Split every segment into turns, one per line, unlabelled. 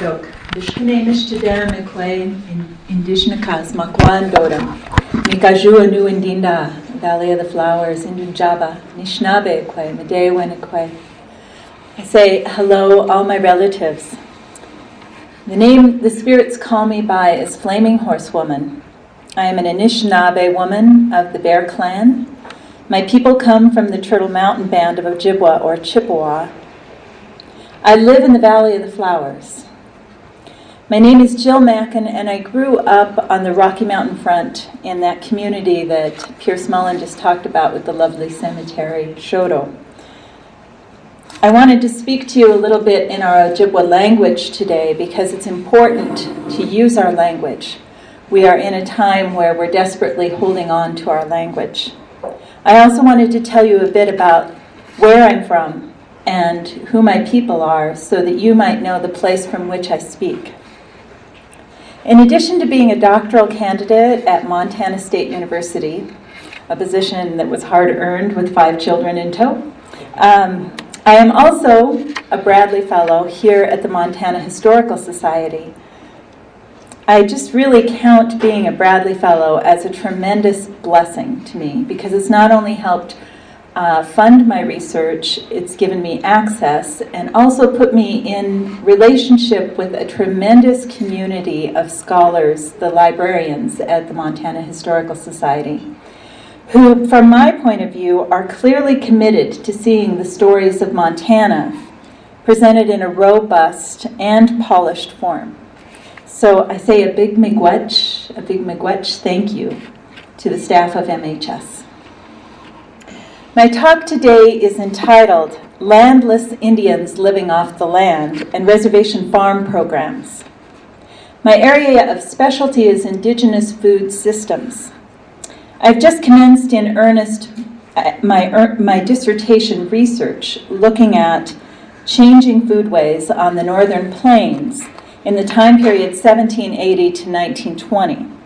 Dok, Dishkane Mishtadam Ekwe, Indigenous Kasma Kwandodam, Nikaju Anu Indinda, Valley of the Flowers, Indunjaba, Nishnabe Ekwe, Medewen Ekwe. I say hello, all my relatives. The name the spirits call me by is Flaming Horsewoman. I am an Anishinaabe woman of the Bear Clan. My people come from the Turtle Mountain Band of Ojibwa or Chippewa. I live in the Valley of the Flowers. My name is Jill Mackin, and I grew up on the Rocky Mountain front in that community that Pierce Mullen just talked about with the lovely cemetery, Choteau. I wanted to speak to you a little bit in our Ojibwa language today because it's important to use our language. We are in a time where we're desperately holding on to our language. I also wanted to tell you a bit about where I'm from and who my people are so that you might know the place from which I speak. In addition to being a doctoral candidate at Montana State University, a position that was hard earned with five children in tow, um, I am also a Bradley Fellow here at the Montana Historical Society. I just really count being a Bradley Fellow as a tremendous blessing to me because it's not only helped uh, fund my research, it's given me access, and also put me in relationship with a tremendous community of scholars, the librarians at the Montana Historical Society who, from my point of view, are clearly committed to seeing the stories of Montana presented in a robust and polished form. So I say a big miigwech, a big miigwech thank you to the staff of MHS. My talk today is entitled Landless Indians Living Off the Land and Reservation Farm Programs. My area of specialty is Indigenous food systems. I've just commenced in earnest uh, my, er, my dissertation research looking at changing foodways on the northern plains in the time period 1780 to 1920.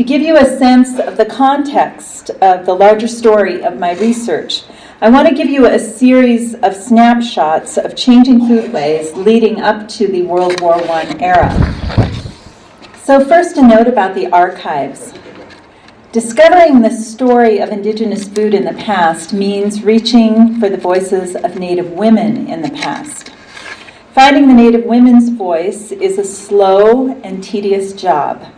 To give you a sense of the context of the larger story of my research, I want to give you a series of snapshots of changing foodways leading up to the World War I era. So, first, a note about the archives. Discovering the story of Indigenous food in the past means reaching for the voices of Native women in the past. Finding the Native women's voice is a slow and tedious job.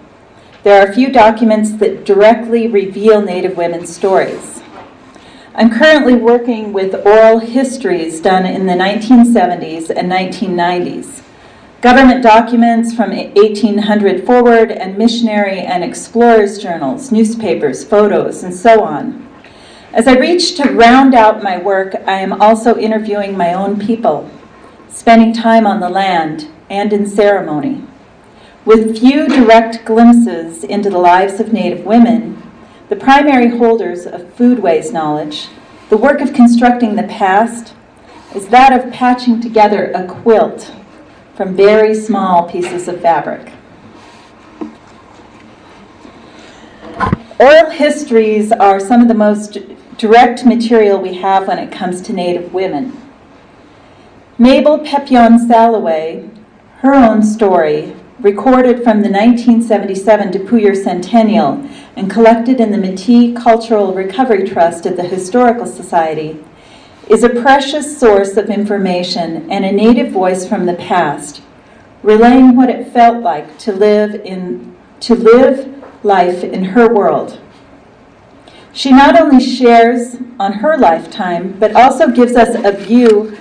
There are a few documents that directly reveal Native women's stories. I'm currently working with oral histories done in the 1970s and 1990s government documents from 1800 forward, and missionary and explorers' journals, newspapers, photos, and so on. As I reach to round out my work, I am also interviewing my own people, spending time on the land and in ceremony. With few direct glimpses into the lives of Native women, the primary holders of foodways knowledge, the work of constructing the past is that of patching together a quilt from very small pieces of fabric. Oral histories are some of the most direct material we have when it comes to Native women. Mabel Pepion Salloway, her own story, recorded from the 1977 Dupuyer Centennial and collected in the Métis Cultural Recovery Trust at the Historical Society, is a precious source of information and a native voice from the past, relaying what it felt like to live in to live life in her world. She not only shares on her lifetime, but also gives us a view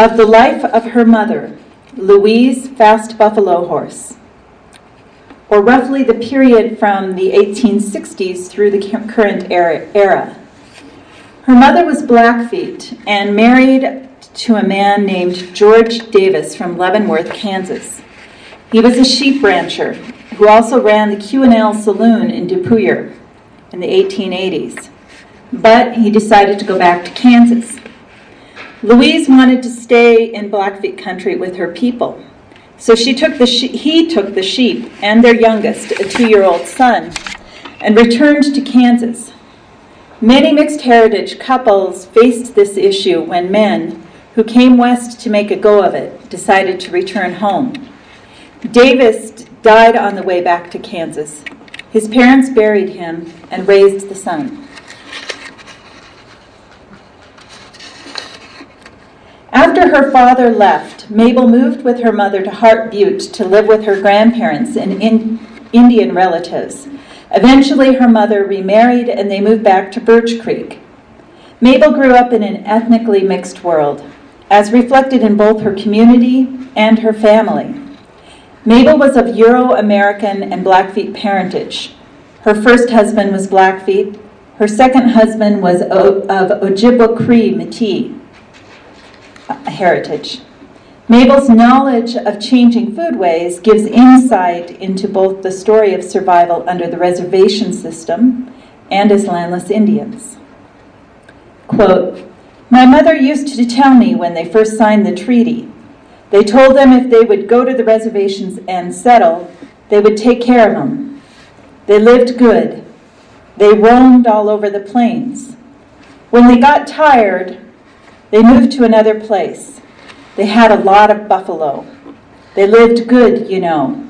of the life of her mother, Louise Fast Buffalo Horse, or roughly the period from the 1860s through the current era. Her mother was Blackfeet and married to a man named George Davis from Leavenworth, Kansas. He was a sheep rancher who also ran the Q&L Saloon in Dupuyer in the 1880s. But he decided to go back to Kansas. Louise wanted to stay in Blackfeet country with her people. So she took the she- he took the sheep and their youngest, a two year old son, and returned to Kansas. Many mixed heritage couples faced this issue when men, who came west to make a go of it, decided to return home. Davis died on the way back to Kansas. His parents buried him and raised the son. After her father left, Mabel moved with her mother to Heart Butte to live with her grandparents and in Indian relatives. Eventually, her mother remarried and they moved back to Birch Creek. Mabel grew up in an ethnically mixed world, as reflected in both her community and her family. Mabel was of Euro American and Blackfeet parentage. Her first husband was Blackfeet. Her second husband was of Ojibwa Cree Métis heritage. Mabel's knowledge of changing foodways gives insight into both the story of survival under the reservation system and as landless Indians. Quote, My mother used to tell me when they first signed the treaty, they told them if they would go to the reservations and settle, they would take care of them. They lived good. They roamed all over the plains. When they got tired, they moved to another place. They had a lot of buffalo. They lived good, you know,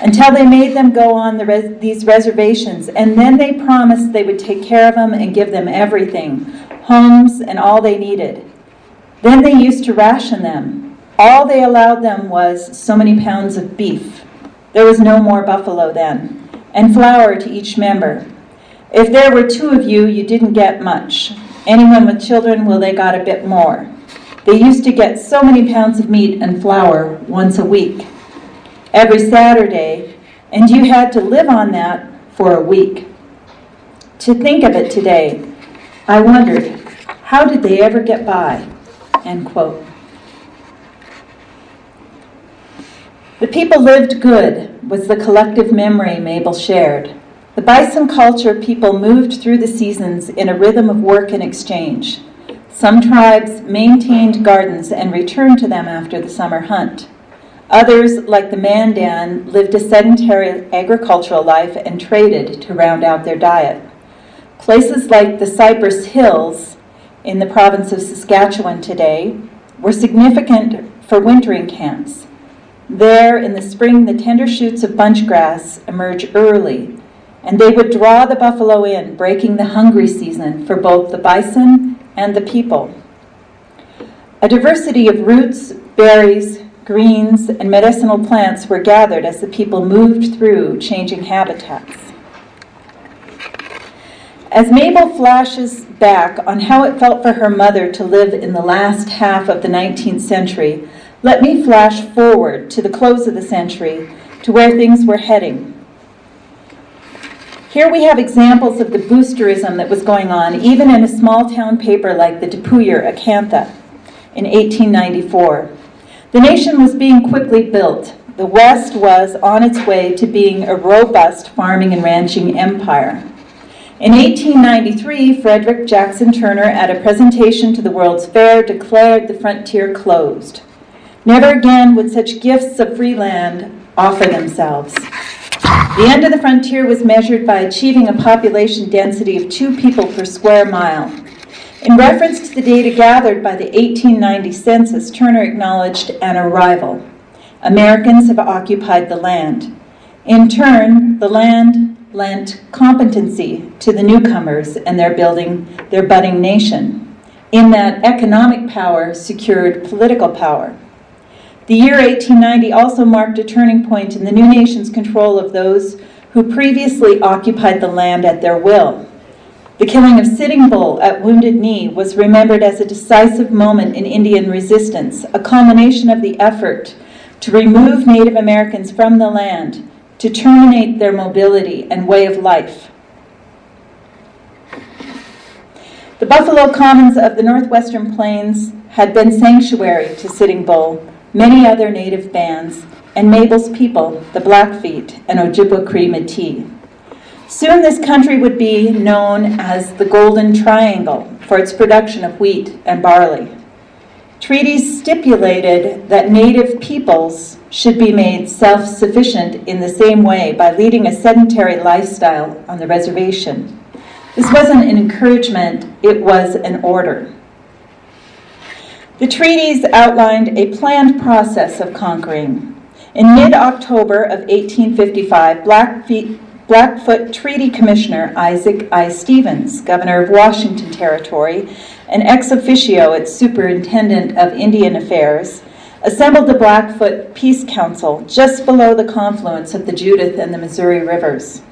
until they made them go on the res- these reservations, and then they promised they would take care of them and give them everything homes and all they needed. Then they used to ration them. All they allowed them was so many pounds of beef. There was no more buffalo then, and flour to each member. If there were two of you, you didn't get much. Anyone with children, well, they got a bit more. They used to get so many pounds of meat and flour once a week, every Saturday, and you had to live on that for a week. To think of it today, I wondered, how did they ever get by? End quote. The people lived good was the collective memory Mabel shared. The bison culture people moved through the seasons in a rhythm of work and exchange. Some tribes maintained gardens and returned to them after the summer hunt. Others, like the Mandan, lived a sedentary agricultural life and traded to round out their diet. Places like the Cypress Hills in the province of Saskatchewan today were significant for wintering camps. There, in the spring, the tender shoots of bunch grass emerge early and they would draw the buffalo in, breaking the hungry season for both the bison and the people. A diversity of roots, berries, greens, and medicinal plants were gathered as the people moved through changing habitats. As Mabel flashes back on how it felt for her mother to live in the last half of the 19th century, let me flash forward to the close of the century to where things were heading. Here we have examples of the boosterism that was going on even in a small town paper like the Dupuyer Acantha in 1894. The nation was being quickly built. The West was on its way to being a robust farming and ranching empire. In 1893, Frederick Jackson Turner, at a presentation to the World's Fair, declared the frontier closed. Never again would such gifts of free land offer themselves. The end of the frontier was measured by achieving a population density of two people per square mile. In reference to the data gathered by the 1890 census, Turner acknowledged an arrival. Americans have occupied the land. In turn, the land lent competency to the newcomers and their building their budding nation, in that economic power secured political power. The year 1890 also marked a turning point in the new nation's control of those who previously occupied the land at their will. The killing of Sitting Bull at Wounded Knee was remembered as a decisive moment in Indian resistance, a culmination of the effort to remove Native Americans from the land, to terminate their mobility and way of life. The Buffalo Commons of the Northwestern Plains had been sanctuary to Sitting Bull many other native bands, and Mabel's people, the Blackfeet and Ojibwa Cree Métis. Soon this country would be known as the Golden Triangle for its production of wheat and barley. Treaties stipulated that native peoples should be made self sufficient in the same way by leading a sedentary lifestyle on the reservation. This wasn't an encouragement, it was an order. The treaties outlined a planned process of conquering. In mid October of 1855, Blackfeet, Blackfoot Treaty Commissioner Isaac I. Stevens, governor of Washington Territory, and ex officio its superintendent of Indian Affairs, assembled the Blackfoot Peace Council just below the confluence of the Judith and the Missouri rivers.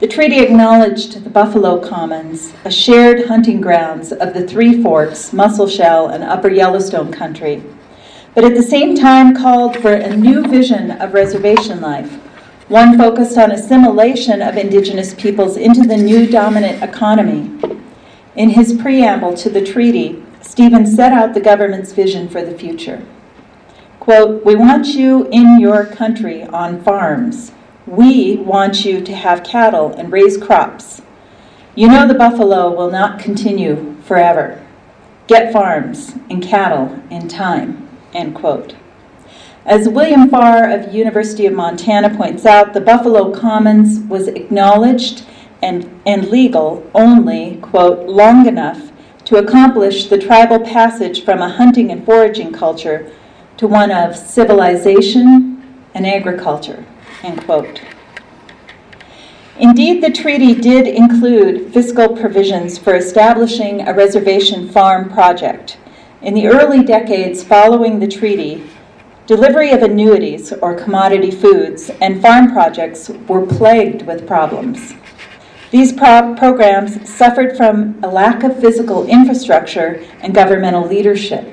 The treaty acknowledged the Buffalo Commons, a shared hunting grounds of the Three Forks, Musselshell, and Upper Yellowstone country, but at the same time called for a new vision of reservation life, one focused on assimilation of indigenous peoples into the new dominant economy. In his preamble to the treaty, Stevens set out the government's vision for the future. Quote, We want you in your country on farms we want you to have cattle and raise crops. You know the buffalo will not continue forever. Get farms and cattle in time. End quote. As William Farr of University of Montana points out, the Buffalo Commons was acknowledged and, and legal only, quote, long enough to accomplish the tribal passage from a hunting and foraging culture to one of civilization and agriculture. End quote. Indeed, the treaty did include fiscal provisions for establishing a reservation farm project. In the early decades following the treaty, delivery of annuities or commodity foods and farm projects were plagued with problems. These pro- programs suffered from a lack of physical infrastructure and governmental leadership.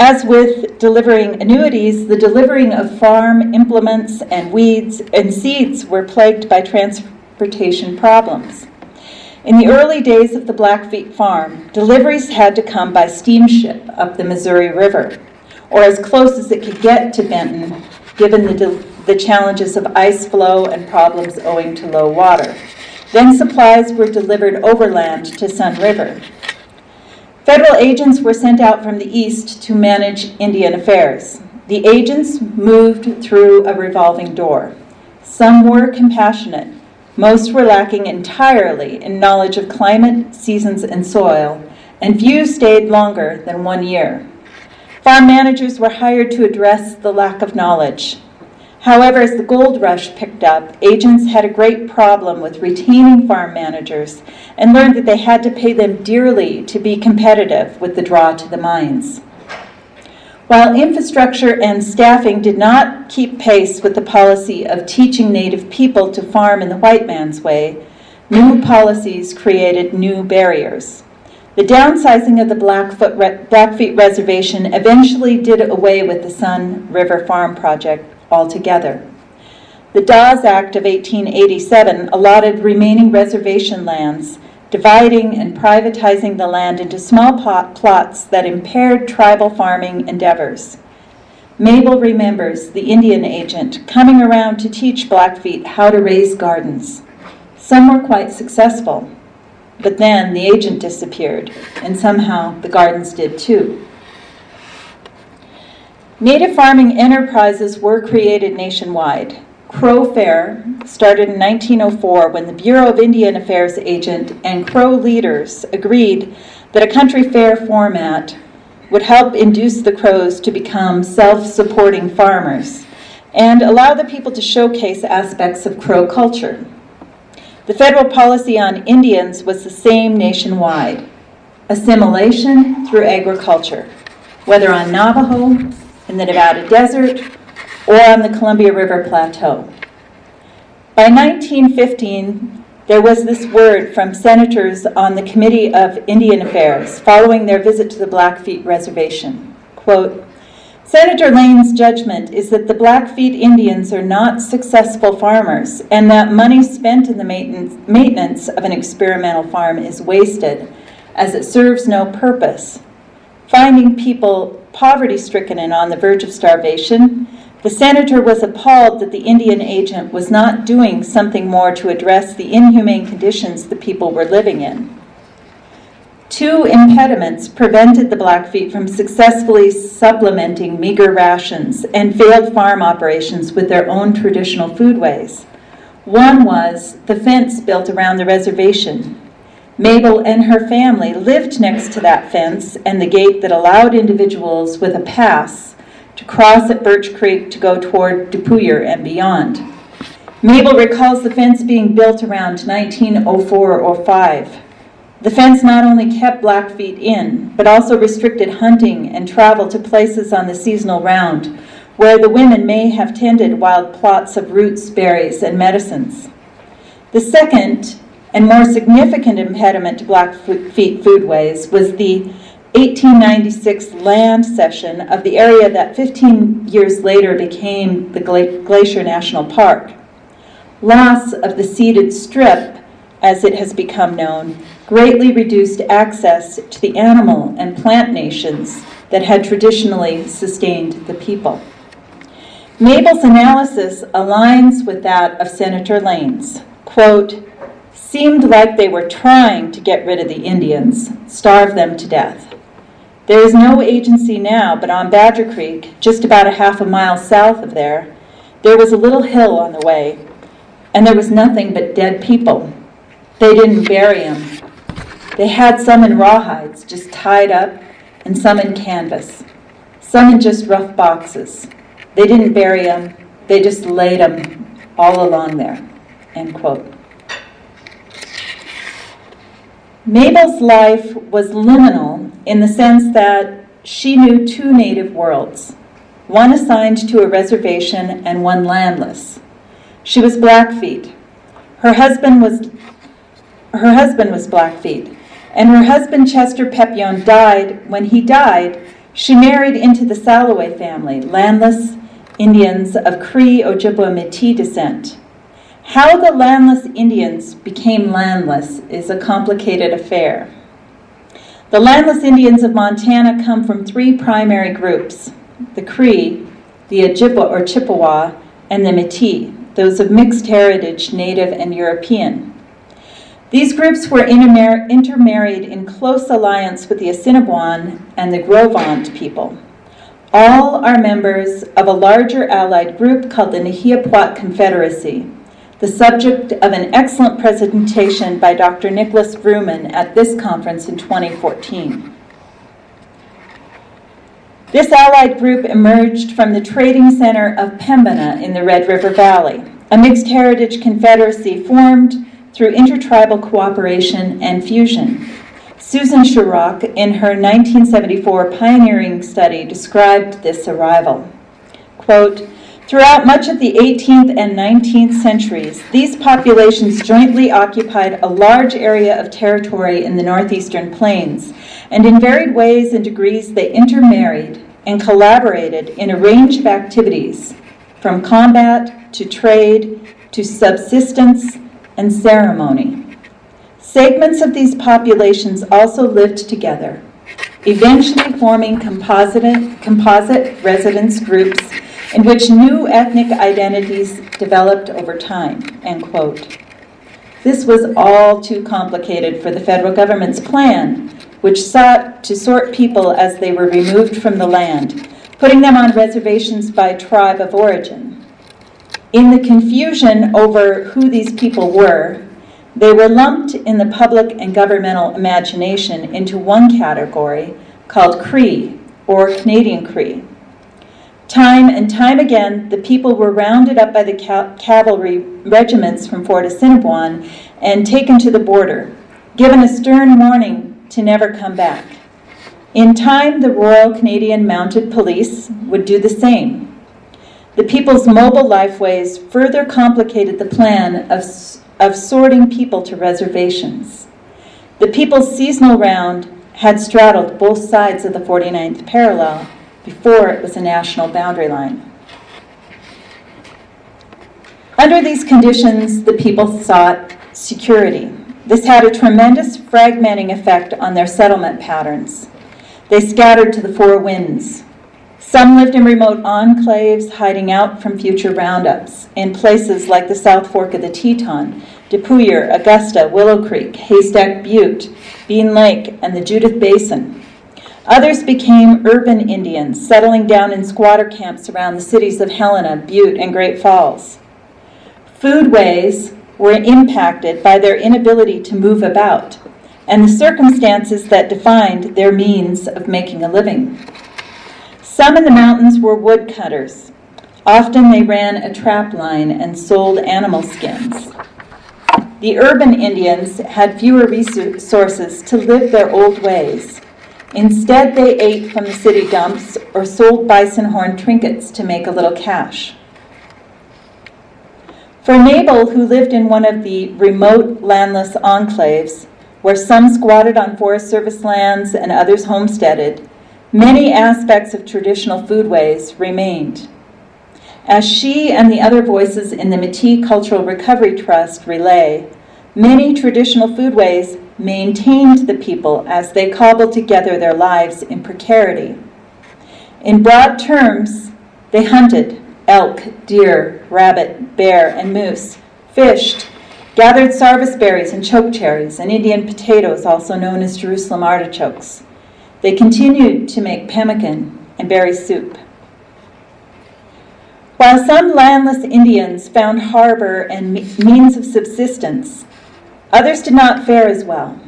As with delivering annuities, the delivering of farm implements and weeds and seeds were plagued by transportation problems. In the early days of the Blackfeet farm, deliveries had to come by steamship up the Missouri River, or as close as it could get to Benton, given the, de- the challenges of ice flow and problems owing to low water. Then supplies were delivered overland to Sun River. Federal agents were sent out from the east to manage Indian affairs. The agents moved through a revolving door. Some were compassionate. Most were lacking entirely in knowledge of climate, seasons, and soil, and few stayed longer than one year. Farm managers were hired to address the lack of knowledge. However, as the gold rush picked up, agents had a great problem with retaining farm managers and learned that they had to pay them dearly to be competitive with the draw to the mines. While infrastructure and staffing did not keep pace with the policy of teaching Native people to farm in the white man's way, new policies created new barriers. The downsizing of the Blackfoot, Blackfeet Reservation eventually did away with the Sun River Farm Project altogether. The Dawes Act of 1887 allotted remaining reservation lands, dividing and privatizing the land into small plots that impaired tribal farming endeavors. Mabel remembers the Indian agent coming around to teach Blackfeet how to raise gardens. Some were quite successful, but then the agent disappeared, and somehow the gardens did too. Native farming enterprises were created nationwide. Crow Fair started in 1904 when the Bureau of Indian Affairs agent and Crow leaders agreed that a country fair format would help induce the Crows to become self supporting farmers and allow the people to showcase aspects of Crow culture. The federal policy on Indians was the same nationwide assimilation through agriculture, whether on Navajo, in the Nevada desert, or on the Columbia River Plateau. By 1915, there was this word from senators on the Committee of Indian Affairs following their visit to the Blackfeet Reservation. Quote, Senator Lane's judgment is that the Blackfeet Indians are not successful farmers and that money spent in the maintenance of an experimental farm is wasted as it serves no purpose. Finding people poverty stricken and on the verge of starvation, the senator was appalled that the Indian agent was not doing something more to address the inhumane conditions the people were living in. Two impediments prevented the Blackfeet from successfully supplementing meager rations and failed farm operations with their own traditional foodways. One was the fence built around the reservation. Mabel and her family lived next to that fence and the gate that allowed individuals with a pass to cross at Birch Creek to go toward Dupuyer and beyond. Mabel recalls the fence being built around 1904 or 5. The fence not only kept Blackfeet in, but also restricted hunting and travel to places on the seasonal round where the women may have tended wild plots of roots, berries, and medicines. The second and more significant impediment to Blackfeet foodways was the 1896 land cession of the area that 15 years later became the Glacier National Park. Loss of the ceded strip, as it has become known, greatly reduced access to the animal and plant nations that had traditionally sustained the people. Mabel's analysis aligns with that of Senator Lane's. Quote, seemed like they were trying to get rid of the Indians, starve them to death. There is no agency now, but on Badger Creek, just about a half a mile south of there, there was a little hill on the way, and there was nothing but dead people. They didn't bury them. They had some in rawhides, just tied up, and some in canvas, some in just rough boxes. They didn't bury them, they just laid them all along there. End quote. Mabel's life was liminal in the sense that she knew two native worlds, one assigned to a reservation and one landless. She was Blackfeet. Her husband was her husband was Blackfeet, and her husband Chester Pepion died. When he died, she married into the Salloway family, landless Indians of Cree Ojibwa Métis descent. How the landless Indians became landless is a complicated affair. The landless Indians of Montana come from three primary groups the Cree, the Ojibwa or Chippewa, and the Métis, those of mixed heritage, Native and European. These groups were intermarried in close alliance with the Assiniboine and the Gros Ventre people. All are members of a larger allied group called the Nehiyaw-Pwat Confederacy, the subject of an excellent presentation by Dr. Nicholas Vrooman at this conference in 2014. This allied group emerged from the trading center of Pembina in the Red River Valley, a mixed heritage confederacy formed through intertribal cooperation and fusion. Susan Sharrock, in her 1974 pioneering study, described this arrival. Quote, Throughout much of the 18th and 19th centuries, these populations jointly occupied a large area of territory in the northeastern plains, and in varied ways and degrees they intermarried and collaborated in a range of activities, from combat to trade to subsistence and ceremony. Segments of these populations also lived together, eventually forming composite, composite residence groups in which new ethnic identities developed over time. End quote. This was all too complicated for the federal government's plan, which sought to sort people as they were removed from the land, putting them on reservations by tribe of origin. In the confusion over who these people were, they were lumped in the public and governmental imagination into one category called Cree, or Canadian Cree. Time and time again, the people were rounded up by the cavalry regiments from Fort Assiniboine and taken to the border, given a stern warning to never come back. In time, the Royal Canadian Mounted Police would do the same. The people's mobile lifeways further complicated the plan of of sorting people to reservations. The People's Seasonal Round had straddled both sides of the 49th parallel before it was a national boundary line. Under these conditions, the people sought security. This had a tremendous fragmenting effect on their settlement patterns. They scattered to the four winds, some lived in remote enclaves, hiding out from future roundups, in places like the South Fork of the Teton, Dupuyer, Augusta, Willow Creek, Haystack Butte, Bean Lake, and the Judith Basin. Others became urban Indians, settling down in squatter camps around the cities of Helena, Butte, and Great Falls. Foodways were impacted by their inability to move about, and the circumstances that defined their means of making a living. Some in the mountains were woodcutters. Often they ran a trap line and sold animal skins. The urban Indians had fewer resources to live their old ways. Instead, they ate from the city dumps or sold bison horn trinkets to make a little cash. For Mabel, who lived in one of the remote landless enclaves, where some squatted on Forest Service lands and others homesteaded, many aspects of traditional foodways remained. As she and the other voices in the Métis Cultural Recovery Trust relay, many traditional foodways maintained the people as they cobbled together their lives in precarity. In broad terms, they hunted elk, deer, rabbit, bear, and moose, fished, gathered sarvice berries and chokecherries and Indian potatoes, also known as Jerusalem artichokes. They continued to make pemmican and berry soup. While some landless Indians found harbor and means of subsistence, others did not fare as well.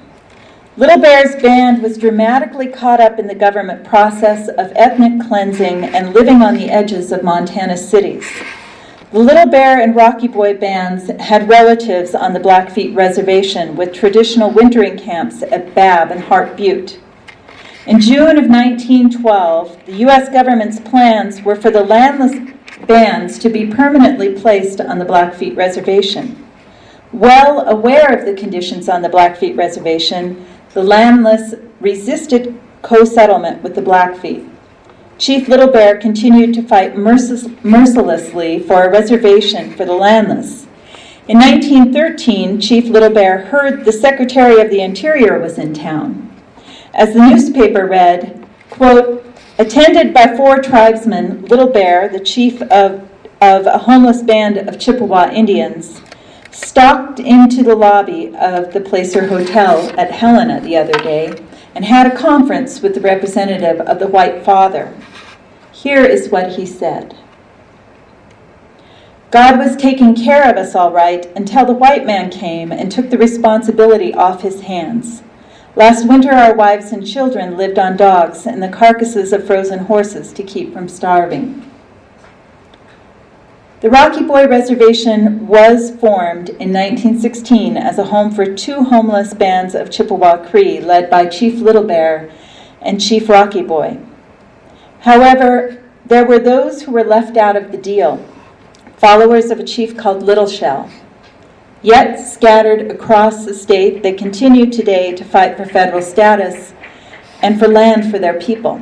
Little Bear's band was dramatically caught up in the government process of ethnic cleansing and living on the edges of Montana cities. The Little Bear and Rocky Boy bands had relatives on the Blackfeet Reservation with traditional wintering camps at Babb and Heart Butte. In June of 1912, the U.S. government's plans were for the landless bands to be permanently placed on the Blackfeet Reservation. Well aware of the conditions on the Blackfeet Reservation, the landless resisted co settlement with the Blackfeet. Chief Little Bear continued to fight mercilessly for a reservation for the landless. In 1913, Chief Little Bear heard the Secretary of the Interior was in town. As the newspaper read, quote, attended by four tribesmen, Little Bear, the chief of, of a homeless band of Chippewa Indians, stalked into the lobby of the Placer Hotel at Helena the other day and had a conference with the representative of the White Father. Here is what he said God was taking care of us all right until the white man came and took the responsibility off his hands. Last winter, our wives and children lived on dogs and the carcasses of frozen horses to keep from starving. The Rocky Boy Reservation was formed in 1916 as a home for two homeless bands of Chippewa Cree led by Chief Little Bear and Chief Rocky Boy. However, there were those who were left out of the deal, followers of a chief called Little Shell. Yet, scattered across the state, they continue today to fight for federal status and for land for their people.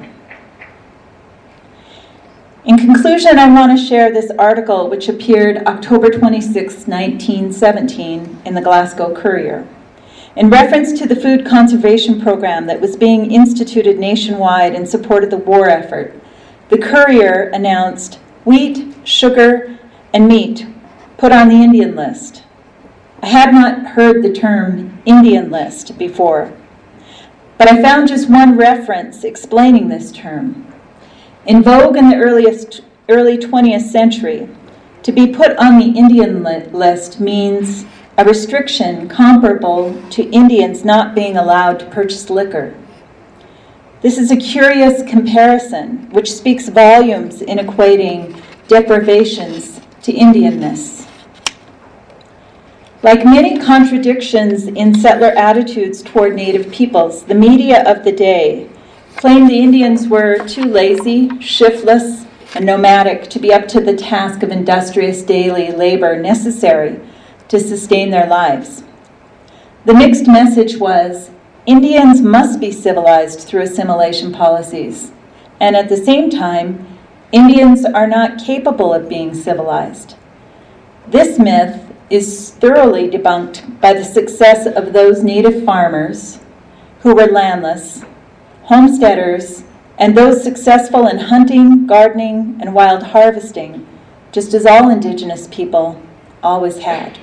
In conclusion, I want to share this article which appeared October 26, 1917, in the Glasgow Courier. In reference to the food conservation program that was being instituted nationwide in support of the war effort, the Courier announced wheat, sugar, and meat put on the Indian list. I had not heard the term Indian list before, but I found just one reference explaining this term. In vogue in the earliest, early 20th century, to be put on the Indian list means a restriction comparable to Indians not being allowed to purchase liquor. This is a curious comparison which speaks volumes in equating deprivations to Indianness. Like many contradictions in settler attitudes toward Native peoples, the media of the day claimed the Indians were too lazy, shiftless, and nomadic to be up to the task of industrious daily labor necessary to sustain their lives. The mixed message was Indians must be civilized through assimilation policies, and at the same time, Indians are not capable of being civilized. This myth is thoroughly debunked by the success of those native farmers who were landless homesteaders, and those successful in hunting, gardening, and wild harvesting, just as all indigenous people always had.